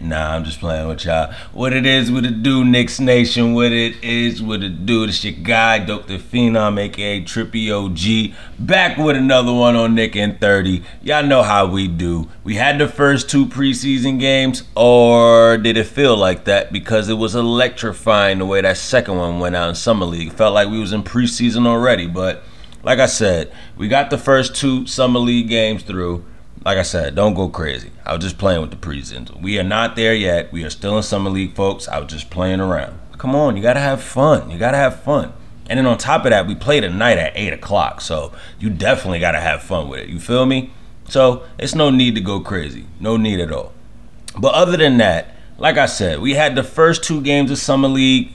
Nah, I'm just playing with y'all. What it is, what it do, Knicks Nation. What it is, what it do. This your guy, Dr. Phenom, aka Trippy OG. Back with another one on Knickn30. Y'all know how we do. We had the first two preseason games, or did it feel like that? Because it was electrifying the way that second one went out in Summer League. Felt like we was in preseason already, but like I said, we got the first two summer league games through. Like I said, don't go crazy. I was just playing with the preseason. We are not there yet. We are still in summer league, folks. I was just playing around. Come on, you gotta have fun. You gotta have fun. And then on top of that, we play tonight at eight o'clock, so you definitely gotta have fun with it. You feel me? So it's no need to go crazy. No need at all. But other than that, like I said, we had the first two games of summer league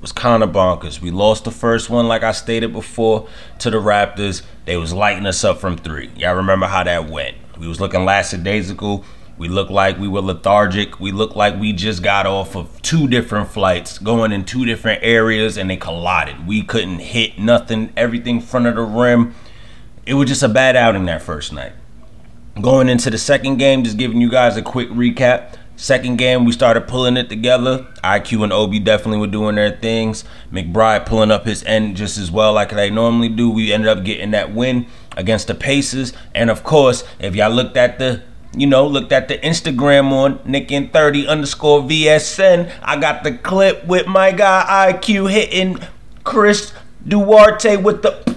was kind of bonkers. We lost the first one, like I stated before, to the Raptors. They was lighting us up from three. Y'all remember how that went? We was looking lackadaisical. We looked like we were lethargic. We looked like we just got off of two different flights, going in two different areas, and they collided. We couldn't hit nothing. Everything front of the rim. It was just a bad outing that first night. Going into the second game, just giving you guys a quick recap. Second game, we started pulling it together. IQ and Obi definitely were doing their things. McBride pulling up his end just as well like they normally do. We ended up getting that win against the Pacers. And of course, if y'all looked at the you know, looked at the Instagram on Knickn30 underscore VSN. I got the clip with my guy IQ hitting Chris Duarte with the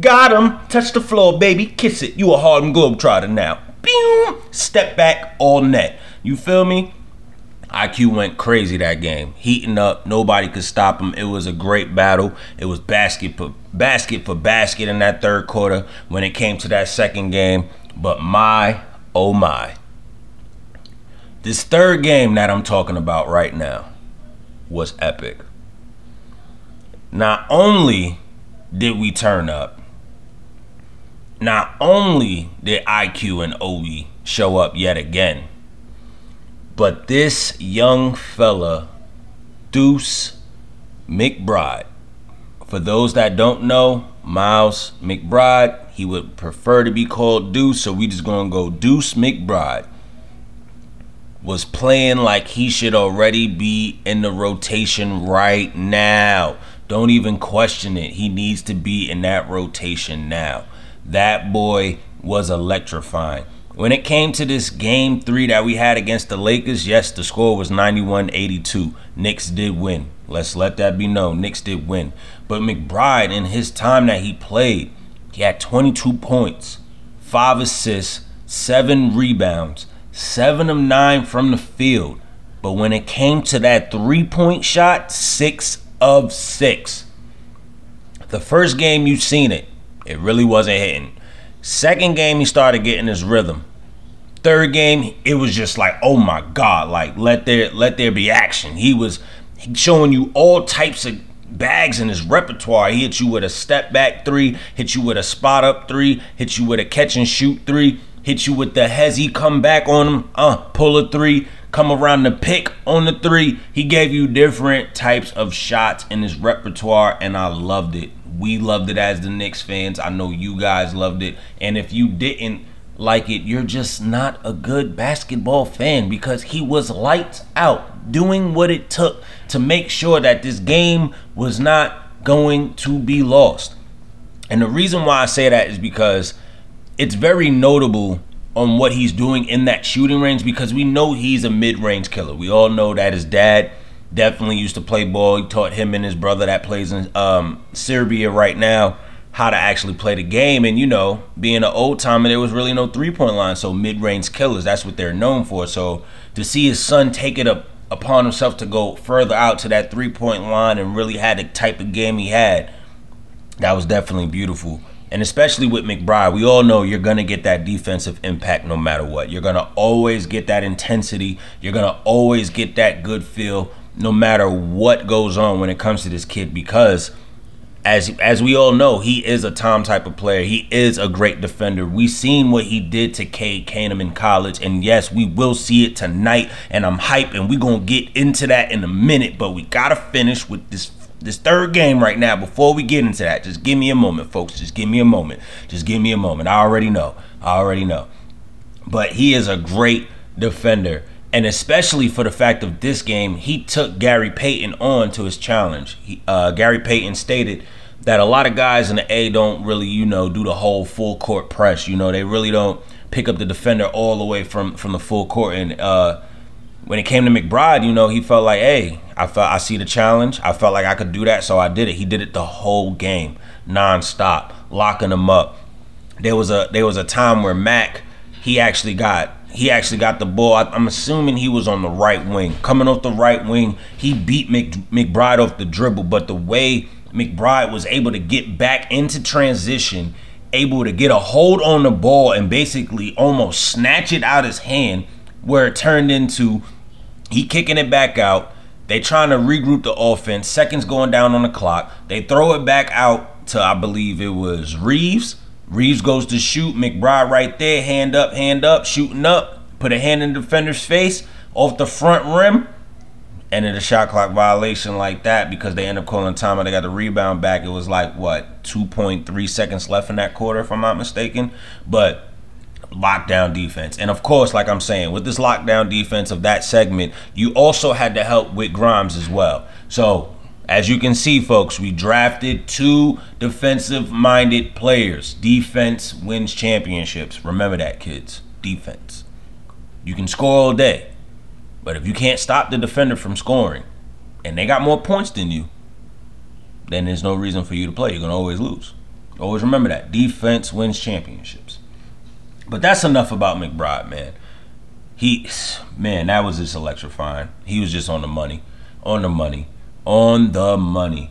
got him. Touch the floor, baby. Kiss it. You a Harlem Globetrotter now. Boom. Step back all net. You feel me? IQ went crazy that game, heating up. Nobody could stop him. It was a great battle. It was basket for basket for basket in that third quarter when it came to that second game. But my oh my, this third game that I'm talking about right now was epic. Not only did we turn up, not only did IQ and Obi show up yet again but this young fella, Deuce McBride, for those that don't know, Miles McBride, he would prefer to be called Deuce, so we just gonna go Deuce McBride. Was playing like he should already be in the rotation right now. Don't even question it. He needs to be in that rotation now. That boy was electrifying. When it came to this game three that we had against the Lakers, yes, the score was 91 82. Knicks did win. Let's let that be known. Knicks did win. But McBride, in his time that he played, he had 22 points, five assists, seven rebounds, seven of nine from the field. But when it came to that three point shot, six of six. The first game you've seen it, it really wasn't hitting. Second game, he started getting his rhythm. Third game, it was just like, oh my god, like let there let there be action. He was showing you all types of bags in his repertoire. He hit you with a step back three, hit you with a spot up three, hit you with a catch and shoot three, hit you with the hezzy come back on him, uh, pull a three, come around the pick on the three. He gave you different types of shots in his repertoire, and I loved it. We loved it as the Knicks fans. I know you guys loved it. And if you didn't like it, you're just not a good basketball fan because he was lights out doing what it took to make sure that this game was not going to be lost. And the reason why I say that is because it's very notable on what he's doing in that shooting range because we know he's a mid-range killer. We all know that his dad definitely used to play ball. He taught him and his brother that plays in um, Serbia right now how to actually play the game. And you know, being an old timer, there was really no three point line. So mid range killers, that's what they're known for. So to see his son take it up upon himself to go further out to that three point line and really had the type of game he had, that was definitely beautiful. And especially with McBride, we all know you're going to get that defensive impact no matter what. You're going to always get that intensity. You're going to always get that good feel no matter what goes on when it comes to this kid because as as we all know, he is a Tom type of player. He is a great defender. We seen what he did to Cade Cunningham in college, and yes, we will see it tonight. And I'm hyped, and we gonna get into that in a minute. But we gotta finish with this This third game right now, before we get into that, just give me a moment, folks. Just give me a moment. Just give me a moment. I already know. I already know. But he is a great defender. And especially for the fact of this game, he took Gary Payton on to his challenge. He, uh, Gary Payton stated that a lot of guys in the A don't really, you know, do the whole full court press. You know, they really don't pick up the defender all the way from from the full court. And uh, when it came to McBride, you know, he felt like, hey, I felt I see the challenge. I felt like I could do that, so I did it. He did it the whole game, nonstop, locking them up. There was a there was a time where Mac he actually got he actually got the ball. I, am assuming he was on the right wing, coming off the right wing. He beat Mc, McBride off the dribble, but the way McBride was able to get back into transition, able to get a hold on the ball and basically almost snatch it out his hand, where it turned into he kicking it back out. They trying to regroup the offense. Seconds going down on the clock. They throw it back out to I believe it was Reaves. Reaves goes to shoot. McBride right there, hand up, hand up, shooting up. Put a hand in the defender's face off the front rim ended a shot clock violation like that because they end up calling time and they got the rebound back. It was like what 2.3 seconds left in that quarter, if I'm not mistaken. But lockdown defense, and of course, like I'm saying, with this lockdown defense of that segment, you also had to help with Grimes as well. So. As you can see, folks, we drafted two defensive minded players. Defense wins championships. Remember that, kids. Defense. You can score all day. But if you can't stop the defender from scoring, and they got more points than you, then there's no reason for you to play. You're gonna always lose. Always remember that defense wins championships. But that's enough about McBride, man. He, man, that was just electrifying. He was just on the money, on the money, on the money.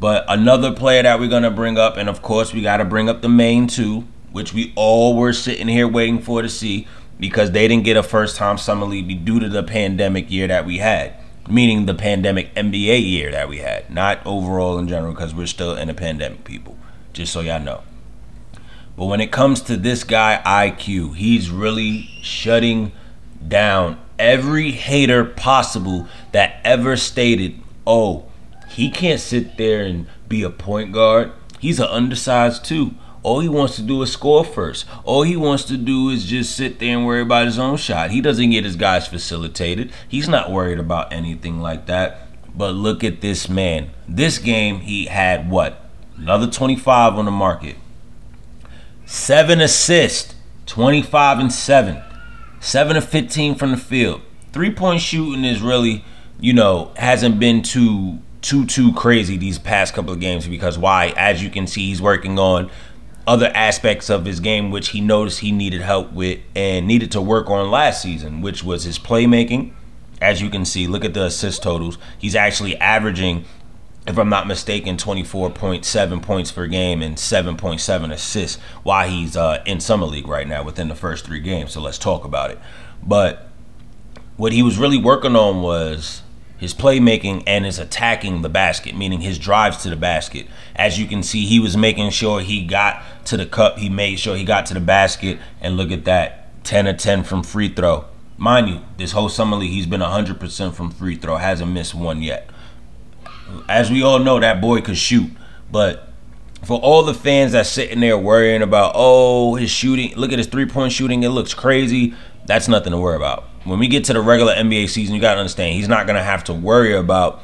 But another player that we're gonna bring up, and of course we got to bring up the main two, which we all were sitting here waiting for to see because they didn't get a first time summer league due to the pandemic year that we had, meaning the pandemic NBA year that we had, not overall in general because we're still in a pandemic, people. Just so y'all know. But when it comes to this guy IQ, he's really shutting down every hater possible that ever stated, "Oh, he can't sit there and be a point guard. He's an undersized too." All he wants to do is score first. All he wants to do is just sit there and worry about his own shot. He doesn't get his guys facilitated. He's not worried about anything like that. But look at this man. This game, he had what? Another 25 on the market. Seven assists, 25 and 7. 7 of 15 from the field. Three point shooting is really, you know, hasn't been too too too crazy these past couple of games because why? As you can see, he's working on other aspects of his game which he noticed he needed help with and needed to work on last season, which was his playmaking. As you can see, look at the assist totals. He's actually averaging, if I'm not mistaken, 24.7 points per game and 7.7 assists while he's uh, in summer league right now within the first three games. So let's talk about it. But what he was really working on was his playmaking and his attacking the basket, meaning his drives to the basket. As you can see, he was making sure he got to the cup, he made sure he got to the basket, and look at that 10 of 10 from free throw. Mind you, this whole summer league, he's been 100% from free throw, hasn't missed one yet. As we all know, that boy could shoot, but for all the fans that's sitting there worrying about, oh, his shooting, look at his three point shooting, it looks crazy, that's nothing to worry about when we get to the regular NBA season, you got to understand he's not going to have to worry about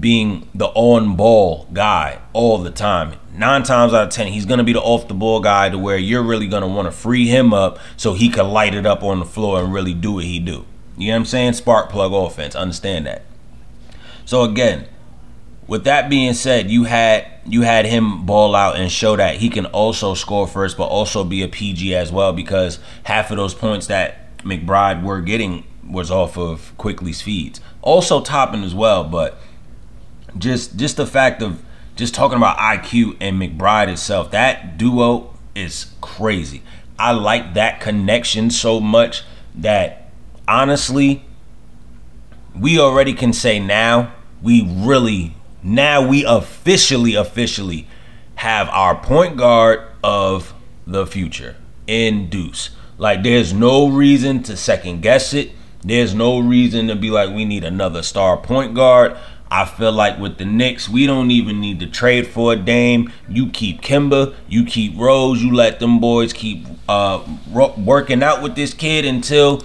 being the on ball guy all the time. Nine times out of ten, he's going to be the off the ball guy to where you're really going to want to free him up so he can light it up on the floor and really do what he do. You know what I'm saying? Spark plug offense. Understand that. So again, with that being said, you had you had him ball out and show that he can also score first, but also be a PG as well because half of those points that McBride were getting was off of Quickley's feeds. Also Toppin as well, but just just the fact of just talking about IQ and McBride itself, that duo is crazy. I like that connection so much that honestly, we already can say now we really now we officially officially have our point guard of the future in Deuce. Like, there's no reason to second guess it. There's no reason to be like, we need another star point guard. I feel like with the Knicks, we don't even need to trade for a Dame. You keep Kemba, you keep Rose, you let them boys keep uh, working out with this kid until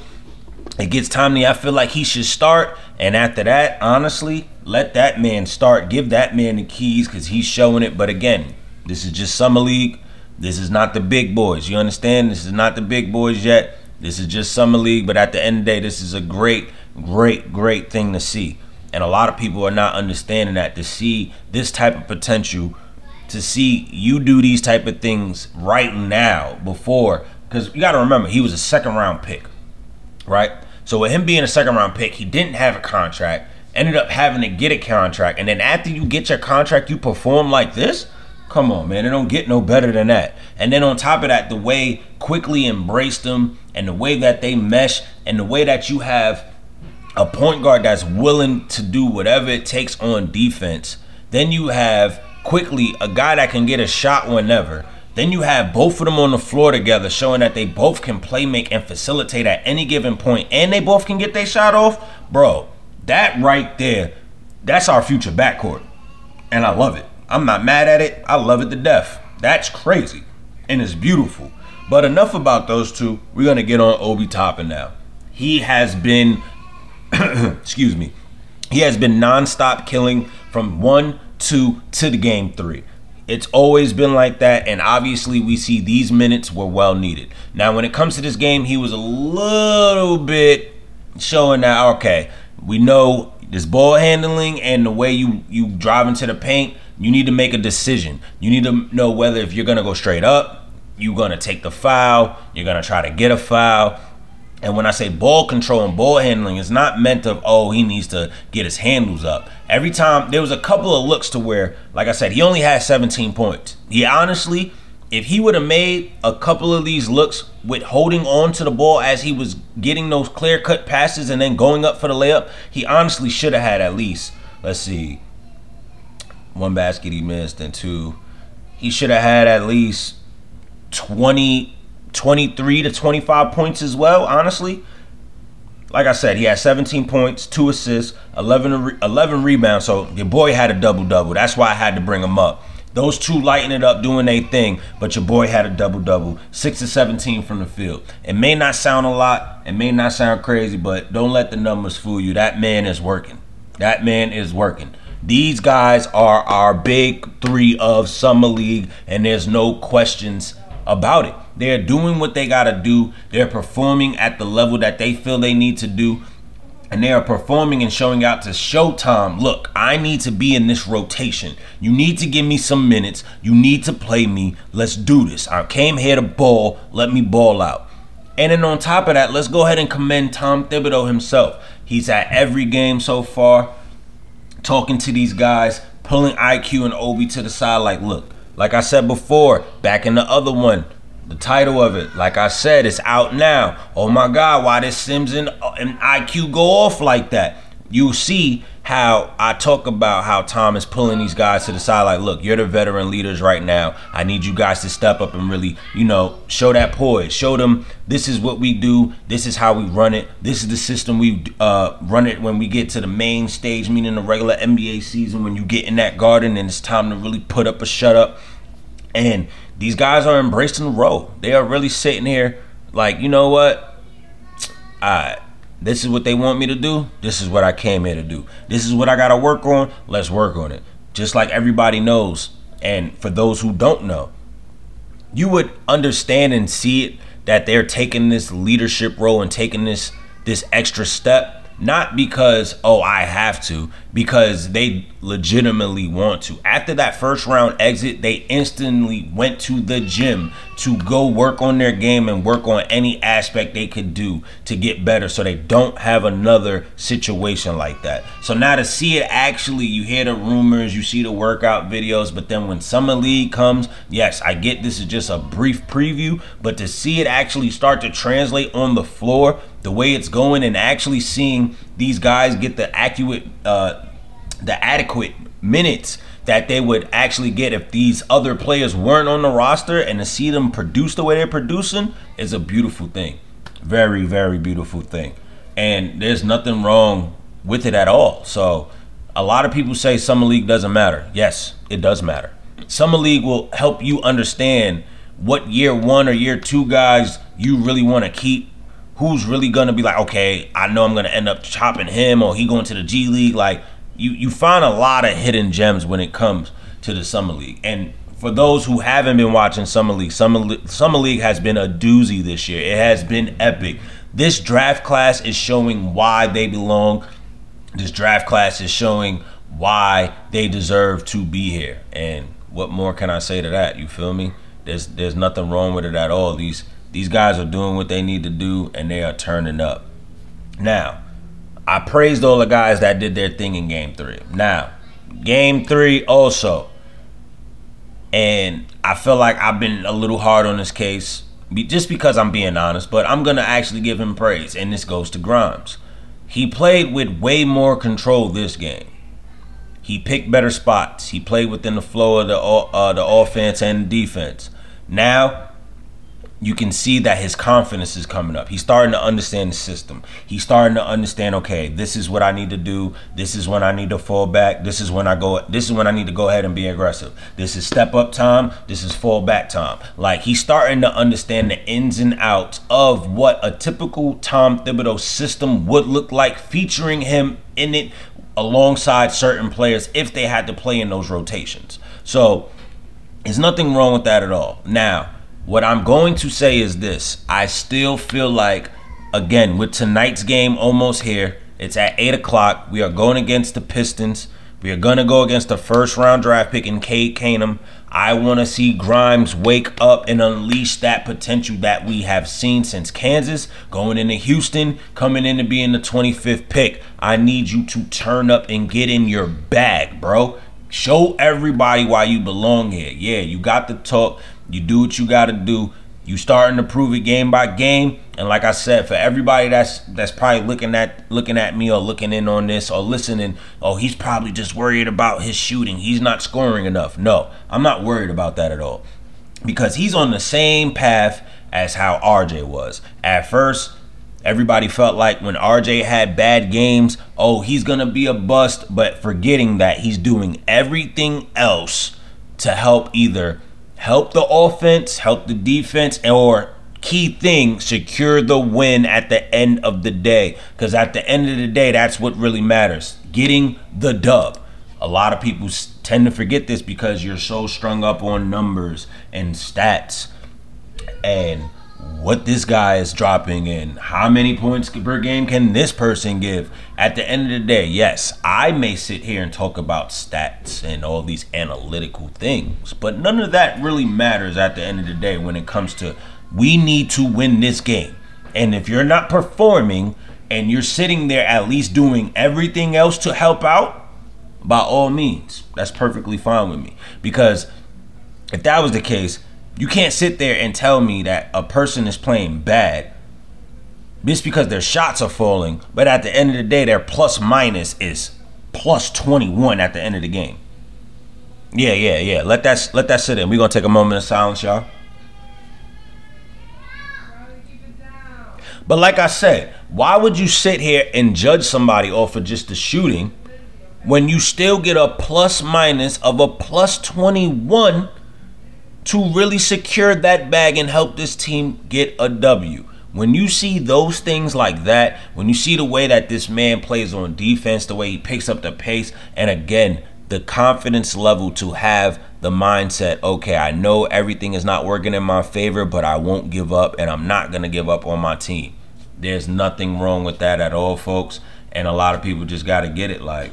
it gets timely. I feel like he should start, and after that, honestly, let that man start. Give that man the keys because he's showing it. But again, this is just summer league. This is not the big boys. You understand? This is not the big boys yet. This is just summer league. But at the end of the day, this is a great, great, great thing to see. And a lot of people are not understanding that to see this type of potential, to see you do these type of things right now before, because you got to remember he was a second round pick, right? So with him being a second round pick, he didn't have a contract, ended up having to get a contract, and then after you get your contract, you perform like this. Come on, man, it don't get no better than that. And then on top of that, the way Quickley embraced them, and the way that they mesh, and the way that you have a point guard that's willing to do whatever it takes on defense. Then you have Quickley a guy that can get a shot whenever. Then you have both of them on the floor together, showing that they both can play make and facilitate at any given point, and they both can get their shot off. Bro, that right there, that's our future backcourt. And I love it. I'm not mad at it. I love it to death. That's crazy. And it's beautiful. But enough about those two. We're going to get on Obi Toppin now. He has been excuse me, he has been nonstop killing from one, two to the game three. It's always been like that, and obviously we see these minutes were well needed. Now, when it comes to this game, he was a little bit showing that okay, we know this ball handling and the way you you drive into the paint. You need to make a decision. You need to know whether if you're gonna go straight up, you're gonna take the foul, you're gonna try to get a foul, and when I say ball control and ball handling, it's not meant of, oh, he needs to get his handles up. Every time, there was a couple of looks to where, like I said, he only had 17 points. He honestly, if he would have made a couple of these looks with holding on to the ball as he was getting those clear cut passes and then going up for the layup, he honestly should have had at least, let's see, one basket he missed and two. He should have had at least 20 23 to 25 points as well, honestly. Like I said, he had 17 points, two assists, 11, 11 rebounds. So your boy had a double double. That's why I had to bring him up. Those two lighting it up, doing their thing, but your boy had a double double, six to 17 from the field. It may not sound a lot, it may not sound crazy, but don't let the numbers fool you. That man is working. That man is working. These guys are our big three of Summer League, and there's no questions about it. They're doing what they got to do. They're performing at the level that they feel they need to do. And they are performing and showing out to Showtime. Look, I need to be in this rotation. You need to give me some minutes. You need to play me. Let's do this. I came here to ball. Let me ball out. And then on top of that, let's go ahead and commend Tom Thibodeau himself. He's at every game so far, talking to these guys, pulling IQ and Obi to the side. Like, look, like I said before, back in the other one, the title of it, like I said, it's out now. Oh my God, why did Sims and, uh, and IQ go off like that? You see how I talk about how Tom is pulling these guys to the side. Like, look, you're the veteran leaders right now. I need you guys to step up and really, you know, show that poise. Show them this is what we do. This is how we run it. This is the system we uh, run it when we get to the main stage, meaning the regular NBA season. When you get in that garden and it's time to really put up a shut up. And these guys are embracing the role. They are really sitting here like, you know what? I this is what they want me to do. This is what I came here to do. This is what I got to work on. Let's work on it. Just like everybody knows. And for those who don't know, you would understand and see it that they're taking this leadership role and taking this this extra step not because oh I have to, because they legitimately want to. After that first round exit, they instantly went to the gym to go work on their game and work on any aspect they could do to get better so they don't have another situation like that. So now to see it actually, you hear the rumors, you see the workout videos, but then when Summer League comes, yes, I get this is just a brief preview, but to see it actually start to translate on the floor, the way it's going and actually seeing these guys get the accurate uh, the adequate minutes that they would actually get if these other players weren't on the roster and to see them produce the way they're producing is a beautiful thing. Very, very beautiful thing. And there's nothing wrong with it at all. So A lot of people say summer league doesn't matter. Yes, it does matter. Summer league will help you understand what year one or year two guys you really want to keep. Who's really gonna be like, okay, I know I'm gonna end up chopping him or he going to the G League. Like you, you find a lot of hidden gems when it comes to the summer league. And for those who haven't been watching summer league, summer summer league has been a doozy this year. It has been epic. This draft class is showing why they belong. This draft class is showing why they deserve to be here. And what more can I say to that? You feel me? There's there's nothing wrong with it at all. These these guys are doing what they need to do and they are turning up. Now, I praised all the guys that did their thing in game 3. Now, game 3 also and I feel like I've been a little hard on this case just because I'm being honest, but I'm going to actually give him praise and this goes to Grimes. He played with way more control this game. He picked better spots. He played within the flow of the uh, the offense and defense. Now you can see that his confidence is coming up. He's starting to understand the system. He's starting to understand, okay, this is what I need to do. This is when I need to fall back. This is when I go this is when I need to go ahead and be aggressive. This is step up time. This is fall back time. Like he's starting to understand the ins and outs of what a typical Tom Thibodeau system would look like featuring him in it alongside certain players if they had to play in those rotations. So there's nothing wrong with that at all. Now, what I'm going to say is this I still feel like, again, with tonight's game almost here, it's at 8 o'clock. We are going against the Pistons. We are going to go against the first round draft pick in Cade Cunningham. I want to see Grimes wake up and unleash that potential that we have seen since Kansas, going into Houston, coming into being the 25th pick. I need you to turn up and get in your bag, bro. Show everybody why you belong here. Yeah, you got the talk. You do what you got to do. You starting to prove it game by game. And like I said, for everybody that's that's probably looking at looking at me or looking in on this or listening, oh, he's probably just worried about his shooting. He's not scoring enough. No, I'm not worried about that at all. Because he's on the same path as how RJ was. At first, everybody felt like when RJ had bad games, oh, he's going to be a bust, but forgetting that he's doing everything else to help either help the offense, help the defense, or key thing, secure the win at the end of the day. Because at the end of the day, that's what really matters getting the dub. A lot of people tend to forget this because you're so strung up on numbers and stats and what this guy is dropping and how many points per game can this person give. At the end of the day, yes, I may sit here and talk about stats and all these analytical things, but none of that really matters at the end of the day when it comes to we need to win this game. And if you're not performing and you're sitting there at least doing everything else to help out, by all means, that's perfectly fine with me. Because if that was the case, you can't sit there and tell me that a person is playing bad just because their shots are falling, but at the end of the day, their plus minus is plus 21 at the end of the game. Yeah, yeah, yeah. Let that let that sit in. We're gonna take a moment of silence, y'all. But like I said, why would you sit here and judge somebody off of just the shooting when you still get a plus minus of a plus 21 to really secure that bag and help this team get a W. When you see those things like that, when you see the way that this man plays on defense, the way he picks up the pace, and again, the confidence level to have the mindset okay, I know everything is not working in my favor, but I won't give up and I'm not going to give up on my team. There's nothing wrong with that at all, folks. And a lot of people just got to get it like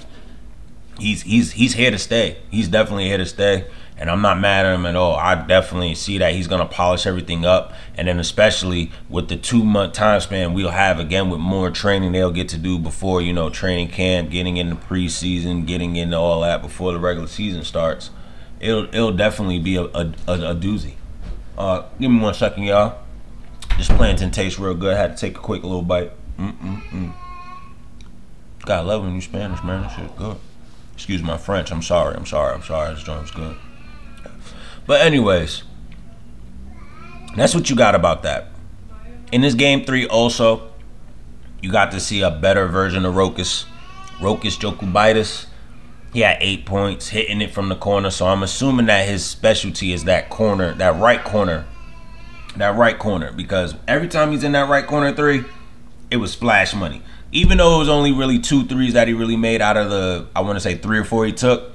he's he's he's here to stay. He's definitely here to stay and I'm not mad at him at all. I definitely see that he's gonna polish everything up, and then especially with the two month time span we'll have again with more training they'll get to do before you know training camp, getting into preseason, getting into all that before the regular season starts. It'll it'll definitely be a a, a, a doozy. Uh, give me one second, y'all. This plantain tastes real good. I had to take a quick little bite. Mm-mm-mm. God I love when you Spanish, man. That shit good. Excuse my French. I'm sorry. I'm sorry. I'm sorry. This joint's good. But anyways, that's what you got about that. In this game three, also, you got to see a better version of Rokas, Rokas Jokubaitis. He had eight points, hitting it from the corner. So I'm assuming that his specialty is that corner, that right corner, that right corner. Because every time he's in that right corner three, it was splash money. Even though it was only really two threes that he really made out of the, I want to say three or four he took,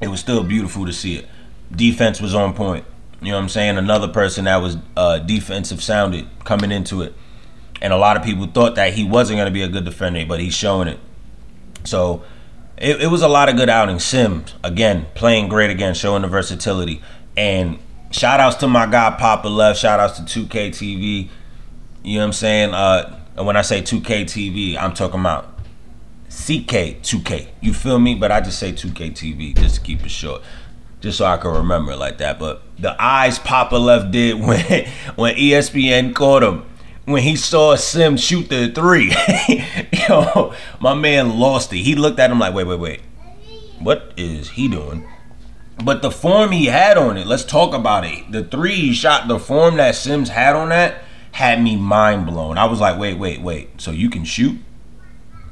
it was still beautiful to see it. Defense was on point. You know what I'm saying? Another person that was uh, defensive sounded coming into it. And a lot of people thought that he wasn't going to be a good defender, but he's showing it. So it, it was a lot of good outings. Sims, again, playing great again, showing the versatility. And shout outs to my guy Papa Left. Shout outs to 2K TV. You know what I'm saying? Uh, and when I say 2K TV, I'm talking about CK 2K. You feel me? But I just say 2K TV just to keep it short. Just so I can remember like that. But the eyes Papa Left did when when ESPN caught him when he saw Sim shoot the three. Yo, my man lost it. He looked at him like, wait, wait, wait. What is he doing? But the form he had on it, let's talk about it. The three he shot, the form that Sims had on that had me mind blown. I was like, wait, wait, wait. So you can shoot?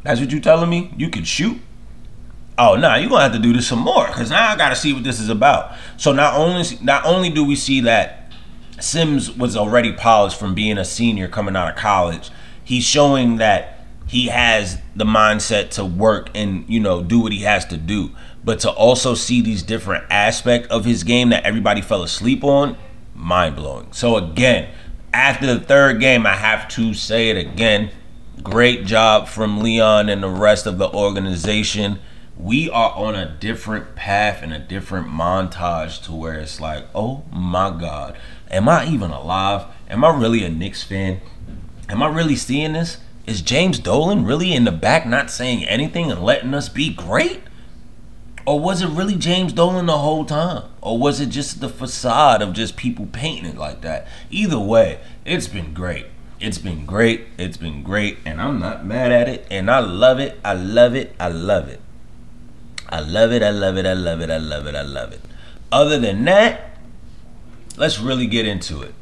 That's what you telling me? You can shoot? Oh nah, you're gonna have to do this some more because now I gotta see what this is about. So not only not only do we see that Sims was already polished from being a senior coming out of college. He's showing that he has the mindset to work and you know do what he has to do but to also see these different aspects of his game that everybody fell asleep on mind-blowing so again after the third game i have to say it again great job from leon and the rest of the organization we are on a different path and a different montage to where it's like oh my god Am I even alive? Am I really a Knicks fan? Am I really seeing this? Is James Dolan really in the back not saying anything and letting us be great? Or was it really James Dolan the whole time? Or was it just the facade of just people painting it like that? Either way, it's been great. It's been great. It's been great. And I'm not mad at it. And I love it. I love it. I love it. I love it. I love it. I love it. I love it. I love it. Other than that, let's really get into it.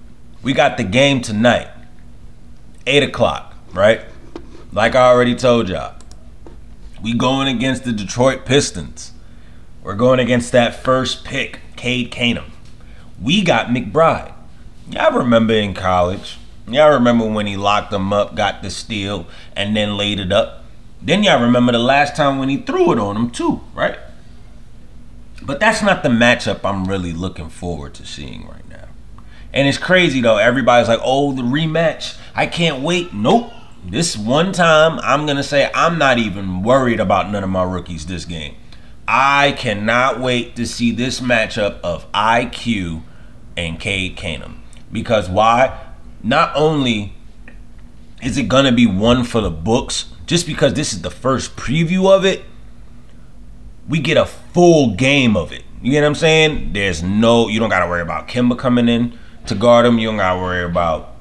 We got the game tonight, 8 o'clock, right? Like I already told y'all, we going against the Detroit Pistons. We're going against that first pick, Cade Cunningham. We got McBride. Y'all remember in college? Y'all remember when he locked them up, got the steal, and then laid it up? Then y'all remember the last time when he threw it on him too, right? But that's not the matchup I'm really looking forward to seeing right now. and it's crazy though. Everybody's like, oh, the rematch. I can't wait. Nope. This one time, I'm going to say I'm not even worried about none of my rookies this game. I cannot wait to see this matchup of IQ and Cade Cunningham. Because why? Not only is it going to be one for the books, just because this is the first preview of it, we get a full game of it. You get what I'm saying? There's no, you don't got to worry about Kemba coming in to guard him. You don't gotta worry about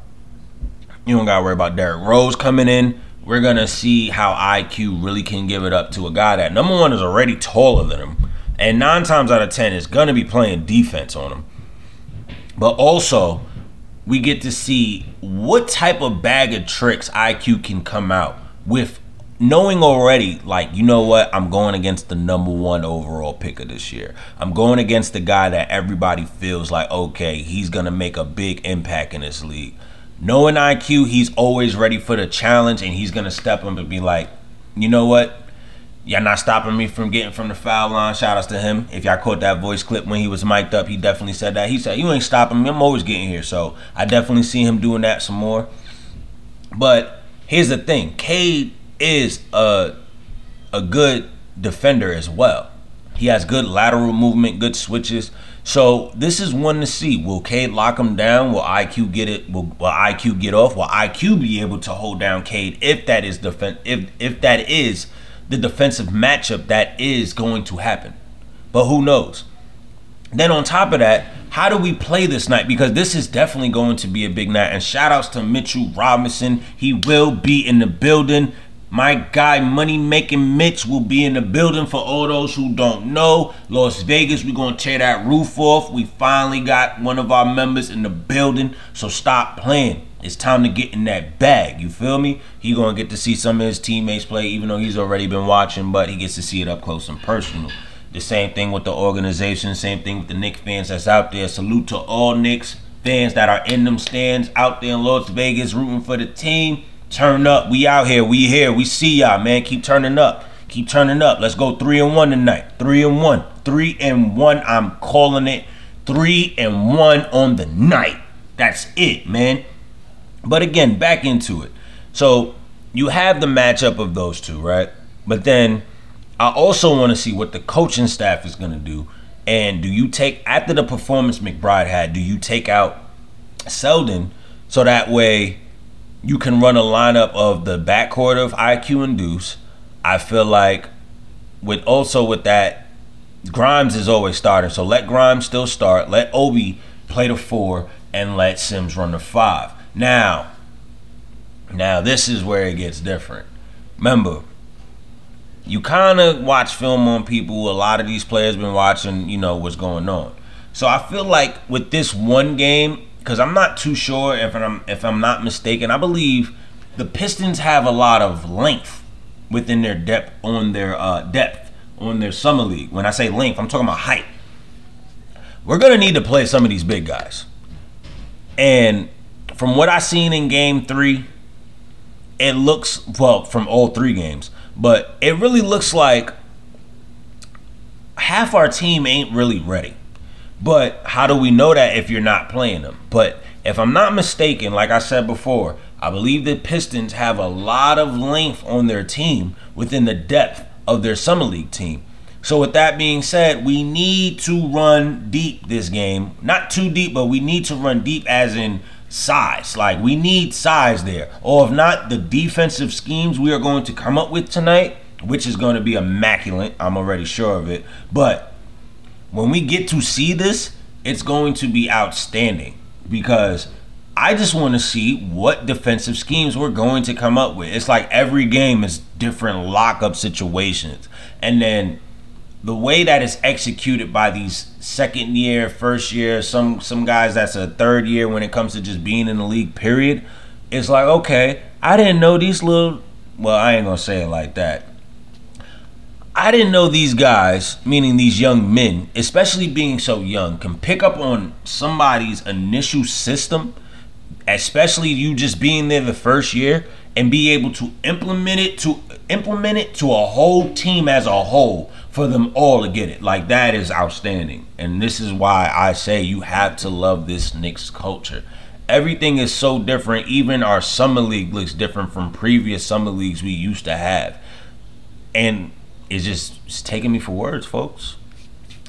you don't gotta worry about Derrick Rose coming in. We're gonna see how IQ really can give it up to a guy that number one is already taller than him, and nine times out of ten is gonna be playing defense on him. But also, we get to see what type of bag of tricks IQ can come out with knowing already, like, you know what, I'm going against the number one overall picker this year. I'm going against the guy that everybody feels like, okay, he's going to make a big impact in this league. Knowing IQ, he's always ready for the challenge and he's going to step up and be like, you know what? Y'all not stopping me from getting from the foul line. Shout outs to him. If y'all caught that voice clip when he was mic'd up, he definitely said that. He said, You ain't stopping me. I'm always getting here. So I definitely see him doing that some more. But here's the thing Cade is a a good defender as well. He has good lateral movement, good switches. So this is one to see. Will Cade lock him down? Will IQ get it? Will, will IQ get off? Will IQ be able to hold down Cade if that is defense if if that is the defensive matchup that is going to happen? But who knows? Then on top of that, how do we play this night? Because this is definitely going to be a big night. And shout outs to Mitchell Robinson. He will be in the building. My guy, Money Making Mitch, will be in the building for all those who don't know. Las Vegas, we're going to tear that roof off. We finally got one of our members in the building, so stop playing. It's time to get in that bag. You feel me? He gonna get to see some of his teammates play, even though he's already been watching, but he gets to see it up close and personal. The same thing with the organization, same thing with the Knicks fans that's out there. Salute to all Knicks fans that are in them stands out there in Las Vegas rooting for the team. Turn up. We out here. We here. We see y'all, man. Keep turning up. Keep turning up. Let's go three and one tonight. Three and one. Three and one. I'm calling it three and one on the night. That's it, man. But again, back into it. So you have the matchup of those two, right? But then I also want to see what the coaching staff is going to do. And do you take, after the performance McBride had, do you take out Selden so that way you can run a lineup of the backcourt of IQ and Deuce? I feel like with also with that, Grimes is always starting. So let Grimes still start. Let Obi play the four and let Sims run the five. Now, now this is where it gets different. Remember, you kind of watch film on people. A lot of these players been watching, you know, what's going on. So I feel like with this one game, because I'm not too sure if I'm if I'm not mistaken, I believe the Pistons have a lot of length within their depth on their uh, depth on their summer league. When I say length, I'm talking about height. We're gonna need to play some of these big guys, and from what I seen in Game Three, it looks well from all three games but it really looks like half our team ain't really ready. But how do we know that if you're not playing them? But if I'm not mistaken, like I said before, I believe the Pistons have a lot of length on their team within the depth of their summer league team. So with that being said, we need to run deep this game. Not too deep, but we need to run deep as in size. Like we need size there. Or if not, the defensive schemes we are going to come up with tonight, which is going to be immaculate. I'm already sure of it. But when we get to see this, it's going to be outstanding because I just want to see what defensive schemes we're going to come up with. It's like every game is different lockup situations. And then the way that it's executed by these second year, first year, some some guys that's a third year when it comes to just being in the league, period, it's like, okay, I didn't know these little well, I ain't gonna say it like that. I didn't know these guys, meaning these young men, especially being so young, can pick up on somebody's initial system, especially you just being there the first year, and be able to implement it to implement it to a whole team as a whole for them all to get it. Like that is outstanding. And this is why I say you have to love this Knicks culture. Everything is so different. Even our summer league looks different from previous summer leagues we used to have. And it's just it's taking me for words, folks.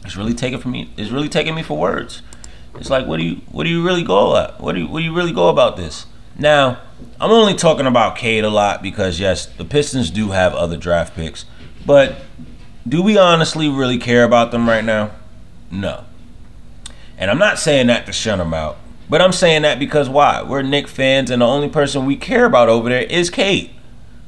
It's really taking for me. It's really taking me for words. It's like, what do you, what do you really go at? What do you, what do you really go about this? Now, I'm only talking about Cade a lot because yes, the Pistons do have other draft picks, but do we honestly really care about them right now? No. And I'm not saying that to shun them out, but I'm saying that because why? We're Knick fans, and the only person we care about over there is Cade.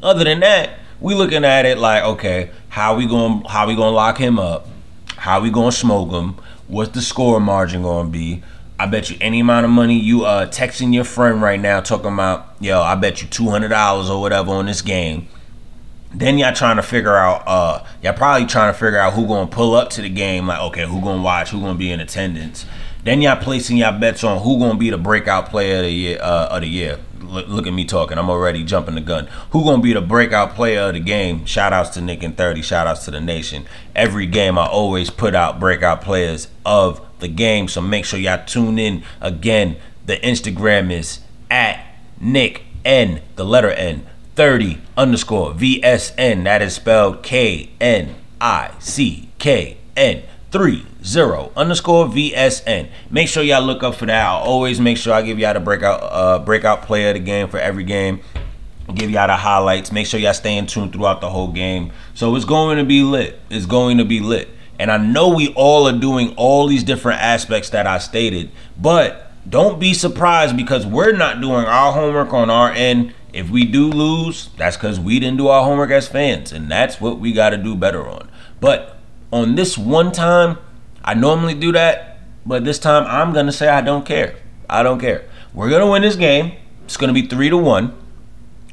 Other than that, we looking at it like, okay, how we going how we gonna lock him up? How we gonna smoke him? What's the score margin gonna be? I bet you any amount of money you uh texting your friend right now talking about, yo, I bet you two hundred dollars or whatever on this game. Then y'all trying to figure out, uh, y'all probably trying to figure out who gonna pull up to the game. Like, okay, who gonna watch? Who gonna be in attendance? Then y'all placing y'all bets on who gonna be the breakout player of the year. Uh, of the year. Look, look, at me talking. I'm already jumping the gun. Who gonna be the breakout player of the game? Shout outs to Nick and Thirty. Shout outs to the nation. Every game I always put out breakout players of the game. So make sure y'all tune in again. The Instagram is at Nick N, the letter N 30 underscore VSN. That is spelled K N I C K N 30 underscore VSN. Make sure y'all look up for that. I'll always make sure I give y'all the breakout uh, breakout player of the game for every game. Give y'all the highlights. Make sure y'all stay in tune throughout the whole game. So it's going to be lit. It's going to be lit. And I know we all are doing all these different aspects that I stated, but don't be surprised because we're not doing our homework on our end if we do lose, that's because we didn't do our homework as fans, and that's what we got to do better on. But on this one time, I normally do that, but this time I'm to say I don't care. I don't care. We're to win this game. It's to be three to one.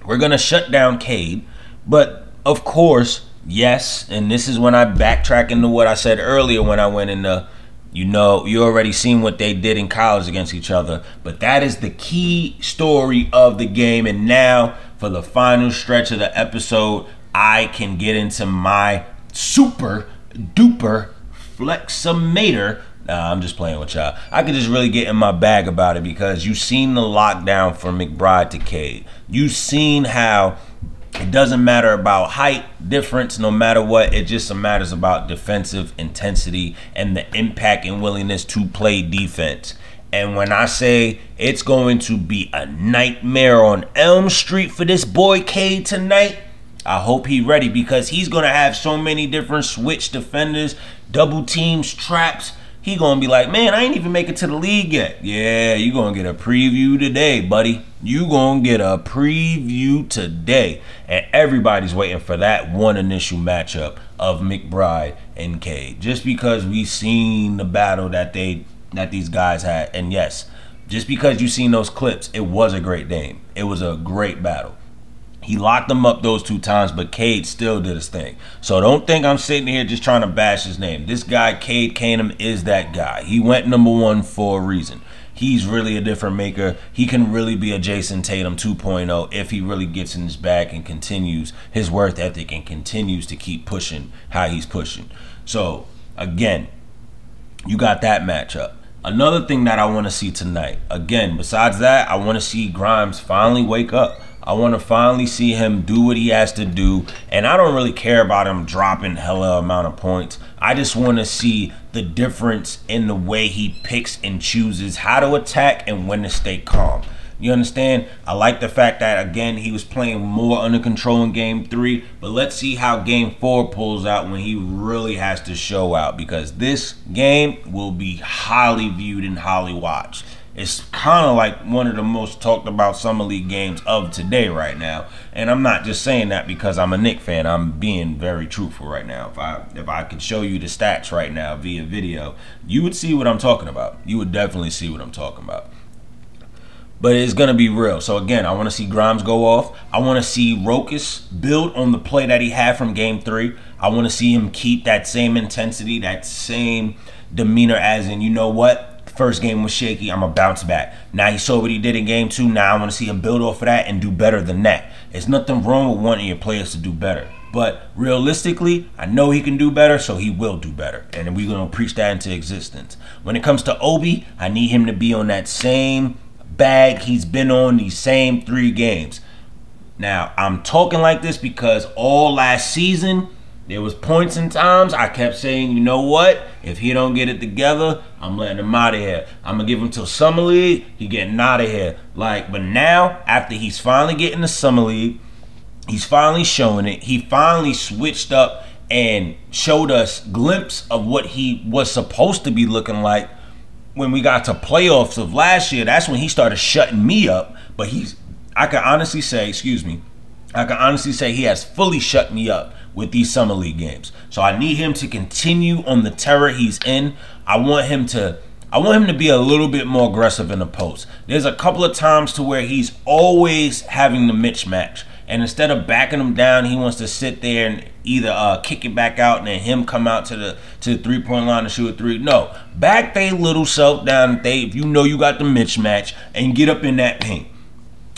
We're to shut down Cade. But of course, yes, and this is when I backtrack into what I said earlier when I went into you know, you already seen what they did in college against each other, but that is the key story of the game. And now, for the final stretch of the episode, I can get into my super duper fleximator. Nah, I'm just playing with y'all. I could just really get in my bag about it because you've seen the lockdown from McBride to Cade. You've seen how it doesn't matter about height difference, no matter what. It just matters about defensive intensity and the impact and willingness to play defense. And when I say it's going to be a nightmare on Elm Street for this boy K tonight, I hope he ready because he's gonna have so many different switch defenders, double teams, traps he gonna be like, man, I ain't even make it to the league yet. Yeah, you gonna get a preview today, buddy. You gonna get a preview today, and everybody's waiting for that one initial matchup of McBride and Cade, just because we seen the battle that they that these guys had, and yes, just because you seen those clips, it was a great game. It was a great battle. He locked them up those two times, but Cade still did his thing. So don't think I'm sitting here just trying to bash his name. This guy, Cade Cunningham, is that guy. He went number one for a reason. He's really a different maker. He can really be a Jayson Tatum 2.0 if he really gets in his back and continues his worth ethic and continues to keep pushing how he's pushing. So, again, you got that matchup. Another thing that I want to see tonight, again, besides that, I want to see Grimes finally wake up. I want to finally see him do what he has to do. And I don't really care about him dropping hella amount of points. I just want to see the difference in the way he picks and chooses how to attack and when to stay calm. You understand? I like the fact that again he was playing more under control in game three, but let's see how game four pulls out when he really has to show out because this game will be highly viewed and highly watched it's kind of like one of the most talked about summer league games of today right now and i'm not just saying that because i'm a Knick fan i'm being very truthful right now if i if i could show you the stats right now via video you would see what i'm talking about you would definitely see what i'm talking about but it's gonna be real. So again, I want to see Grimes go off. I want to see Rokas build on the play that he had from Game Three. I want to see him keep that same intensity, that same demeanor. As in, you know what? First game was shaky. I'm gonna bounce back. Now he saw what he did in game two. Now I want to see him build off of that and do better than that. There's nothing wrong with wanting your players to do better. But realistically, I know he can do better, so he will do better. And we're gonna preach that into existence. When it comes to Obi, I need him to be on that same bag he's been on these same three games. Now, I'm talking like this because all last season there was points and times I kept saying, you know what? If he don't get it together, I'm letting him out of here. I'm gonna give him till summer league. He getting out of here. Like, but now after he's finally getting the summer league, he's finally showing it. He finally switched up and showed us glimpse of what he was supposed to be looking like when we got to playoffs of last year. That's when he started shutting me up. But he's, I can honestly say, excuse me, I can honestly say he has fully shut me up with these summer league games. So I need him to continue on the terror he's in. I want him to I want him to be a little bit more aggressive in the post. There's a couple of times to where he's always having the mismatch. And instead of backing him down, he wants to sit there and either uh, kick it back out and then him come out to the to the three point line to shoot a three. No, back they little self down. They if you know you got the mismatch and get up in that paint.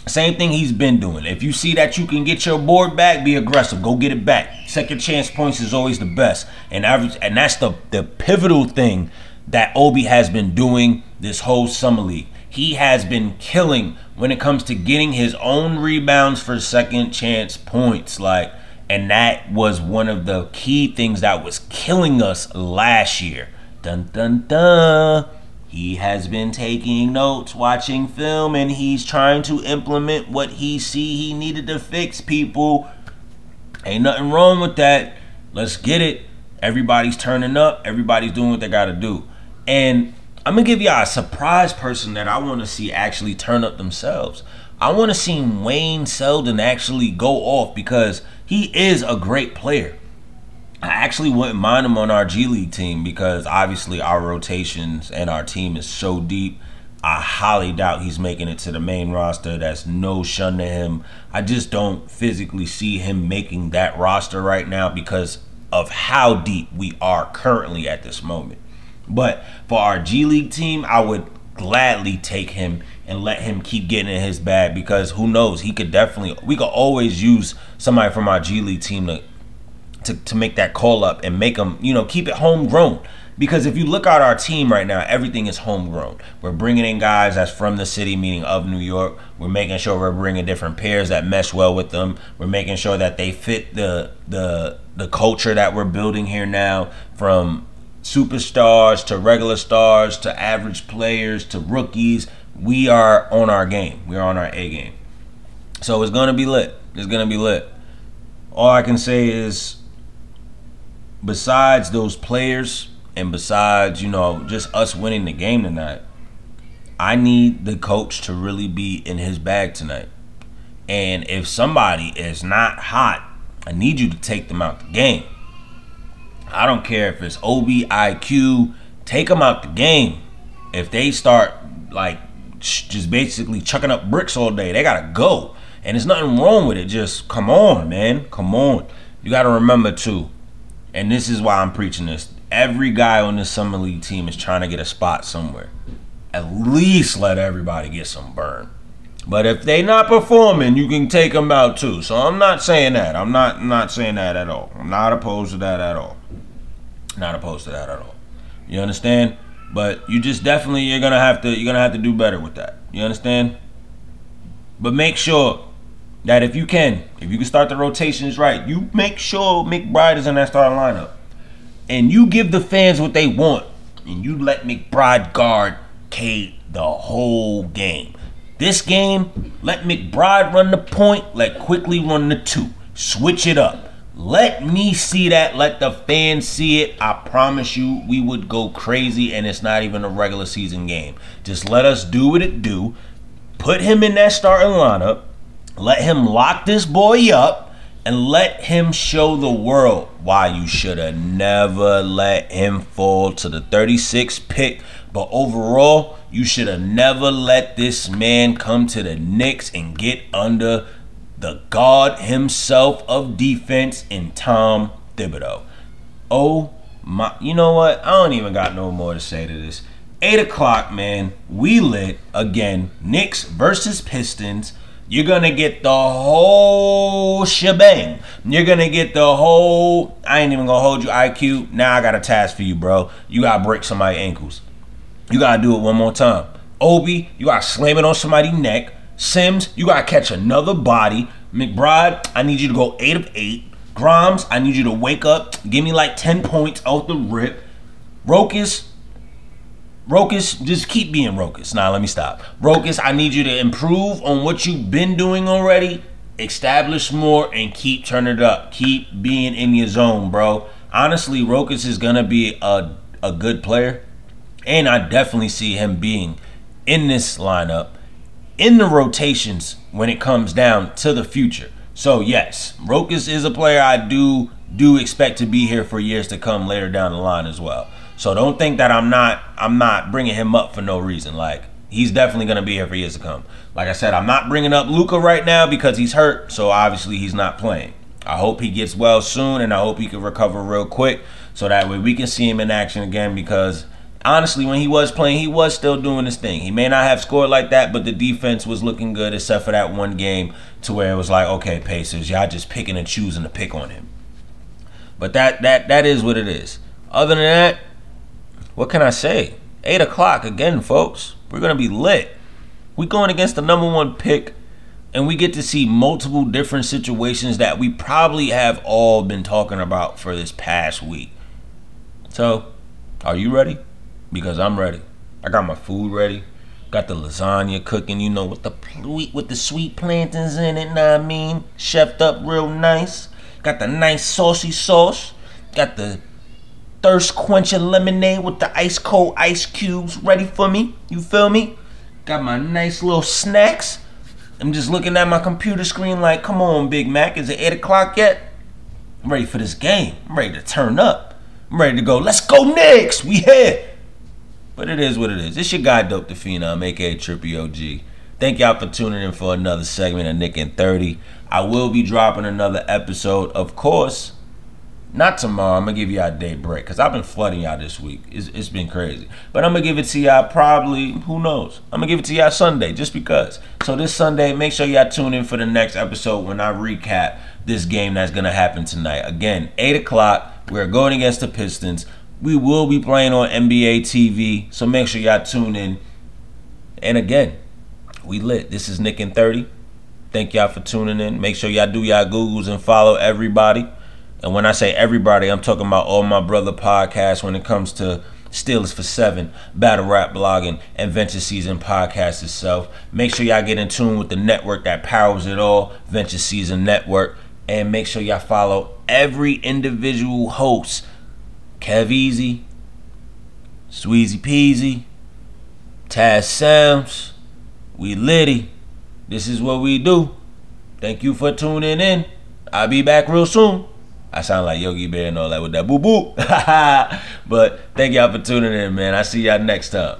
Same thing he's been doing. If you see that you can get your board back, be aggressive. Go get it back. Second chance points is always the best. And average and that's the, the pivotal thing that Obi has been doing this whole summer league. He has been killing when it comes to getting his own rebounds for second chance points. Like, and that was one of the key things that was killing us last year. Dun dun dun. He has been taking notes, watching film, and he's trying to implement what he see he needed to fix people. Ain't nothing wrong with that. Let's get it. Everybody's turning up. Everybody's doing what they got to do. And I'm to give y'all a surprise person that I want to see actually turn up themselves. I want to see Wayne Selden actually go off because he is a great player. I actually wouldn't mind him on our G League team because obviously our rotations and our team is so deep. I highly doubt he's making it to the main roster. That's no shun to him. I just don't physically see him making that roster right now because of how deep we are currently at this moment. But for our G League team, I would gladly take him and let him keep getting in his bag because who knows, he could definitely we could always use somebody from our G League team to to, to make that call up and make them, you know, keep it homegrown. Because if you look at our team right now, everything is homegrown. We're bringing in guys that's from the city, meaning of New York. We're making sure we're bringing different pairs that mesh well with them. We're making sure that they fit the the the culture that we're building here now, from superstars to regular stars to average players to rookies. We are on our game. We are on our A game. So it's gonna be lit. It's gonna be lit. All I can say is, besides those players and besides, you know, just us winning the game tonight, I need the coach to really be in his bag tonight. And if somebody is not hot, I need you to take them out the game. I don't care if it's Obi, IQ, take them out the game. If they start like just basically chucking up bricks all day, they gotta go. And there's nothing wrong with it. Just come on, man. Come on. You gotta remember too, and this is why I'm preaching this every guy on this summer league team is trying to get a spot somewhere. At least let everybody get some burn. But if they not performing, you can take them out too. So I'm not saying that. I'm not not saying that at all. I'm not opposed to that at all. Not opposed to that at all. You understand? But you just definitely you're gonna have to you're gonna have to do better with that. You understand? But make sure that if you can, if you can start the rotations right, you make sure McBride is in that starting lineup and you give the fans what they want, and you let McBride guard Cade the whole game. This game, let McBride run the point, let Quickley run the two. Switch it up. Let me see that. Let the fans see it. I promise you, we would go crazy, and it's not even a regular season game. Just let us do what it do. Put him in that starting lineup. Let him lock this boy up and let him show the world why you should have never let him fall to the 36th pick. But overall, you should have never let this man come to the Knicks and get under the God himself of defense in Tom Thibodeau. Oh my, you know what? I don't even got no more to say to this. 8 o'clock, man. We lit again. Knicks versus Pistons. You're gonna get the whole shebang. You're gonna get the whole. I ain't even gonna hold you IQ. Now I got a task for you, bro. You gotta break somebody's ankles. You gotta do it one more time. Obi, you gotta slam it on somebody's neck. Sims, you gotta catch another body. McBride, I need you to go eight of eight. Grimes, I need you to wake up. Give me like 10 points off the rip. Rokas, Rokas, just keep being Rokas. Now, let me stop. Rokas, I need you to improve on what you've been doing already. Establish more and keep turning it up. Keep being in your zone, bro. Honestly, Rokas is gonna be a a good player, and I definitely see him being in this lineup in the rotations when it comes down to the future. So yes, Rokas is a player I do do expect to be here for years to come later down the line as well. So don't think that I'm not I'm not bringing him up for no reason. Like he's definitely going to be here for years to come. Like I said, I'm not bringing up Luca right now because he's hurt, so obviously he's not playing. I hope he gets well soon, and I hope he can recover real quick, so that way we can see him in action again. Because honestly, when he was playing, he was still doing his thing. He may not have scored like that, but the defense was looking good, except for that one game to where it was like, okay, Pacers, y'all just picking and choosing to pick on him. But that that that is what it is. Other than that, what can I say? 8 o'clock again, folks. We're to be lit. We're going against the number one pick, and we get to see multiple different situations that we probably have all been talking about for this past week. So, are you ready? Because I'm ready. I got my food ready. Got the lasagna cooking, you know, with the with the sweet plantains in it, know I mean? Chefed up real nice. Got the nice saucy sauce. Got the thirst quenching lemonade with the ice cold ice cubes ready for me. You feel me? Got my nice little snacks. I'm just looking at my computer screen like, come on, Big Mac, is it 8 o'clock yet? I'm ready for this game. I'm ready to turn up. I'm ready to go. Let's go Knicks. We here. But it is what it is. It's your guy, Dope the Phenom, aka Trippy OG. Thank y'all for tuning in for another segment of Knickn30. I will be dropping another episode, of course. Not tomorrow. I'm gonna give y'all a day break because I've been flooding y'all this week. It's, it's been crazy, but I'm gonna give it to y'all probably. Who knows? I'm gonna give it to y'all Sunday just because. So this Sunday, make sure y'all tune in for the next episode when I recap this game that's gonna happen tonight. Again, eight o'clock. We're going against the Pistons. We will be playing on NBA TV, so make sure y'all tune in. And again, we lit. This is Knickn30. Thank y'all for tuning in. Make sure y'all do y'all Googles and follow everybody. And when I say everybody, I'm talking about all my brother podcasts when it comes to Steelers for Seven, Battle Rap Blogging, and Venture Season Podcast itself. Make sure y'all get in tune with the network that powers it all, Venture Season Network. And make sure y'all follow every individual host Kev Easy, Sweezy Peasy, Taz Sams, we litty. This is what we do. Thank you for tuning in. I'll be back real soon. I sound like Yogi Bear and all that with that boo boo. but thank y'all for tuning in, man. I see y'all next time.